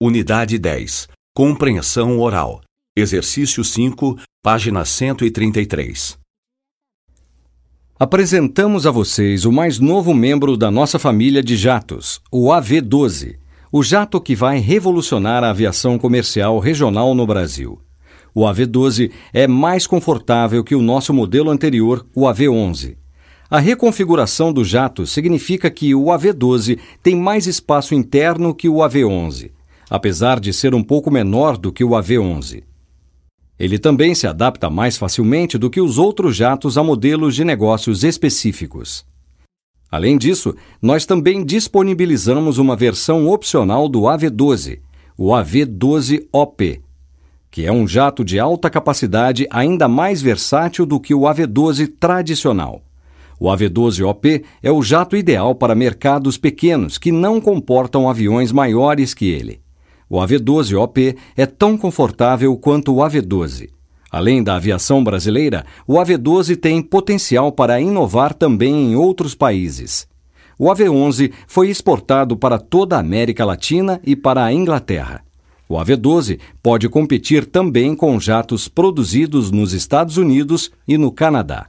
Unidade 10. Compreensão oral. Exercício 5, página 133. Apresentamos a vocês o mais novo membro da nossa família de jatos, o AV-12, o jato que vai revolucionar a aviação comercial regional no Brasil. O AV-12 é mais confortável que o nosso modelo anterior, o AV-11. A reconfiguração do jato significa que o AV-12 tem mais espaço interno que o AV-11 apesar de ser um pouco menor do que o AV-11. Ele também se adapta mais facilmente do que os outros jatos a modelos de negócios específicos. Além disso, nós também disponibilizamos uma versão opcional do AV-12, o AV-12OP, que é um jato de alta capacidade ainda mais versátil do que o AV-12 tradicional. O AV-12OP é o jato ideal para mercados pequenos que não comportam aviões maiores que ele. O AV-12OP é tão confortável quanto o AV-12. Além da aviação brasileira, o AV-12 tem potencial para inovar também em outros países. O AV-11 foi exportado para toda a América Latina e para a Inglaterra. O AV-12 pode competir também com jatos produzidos nos Estados Unidos e no Canadá.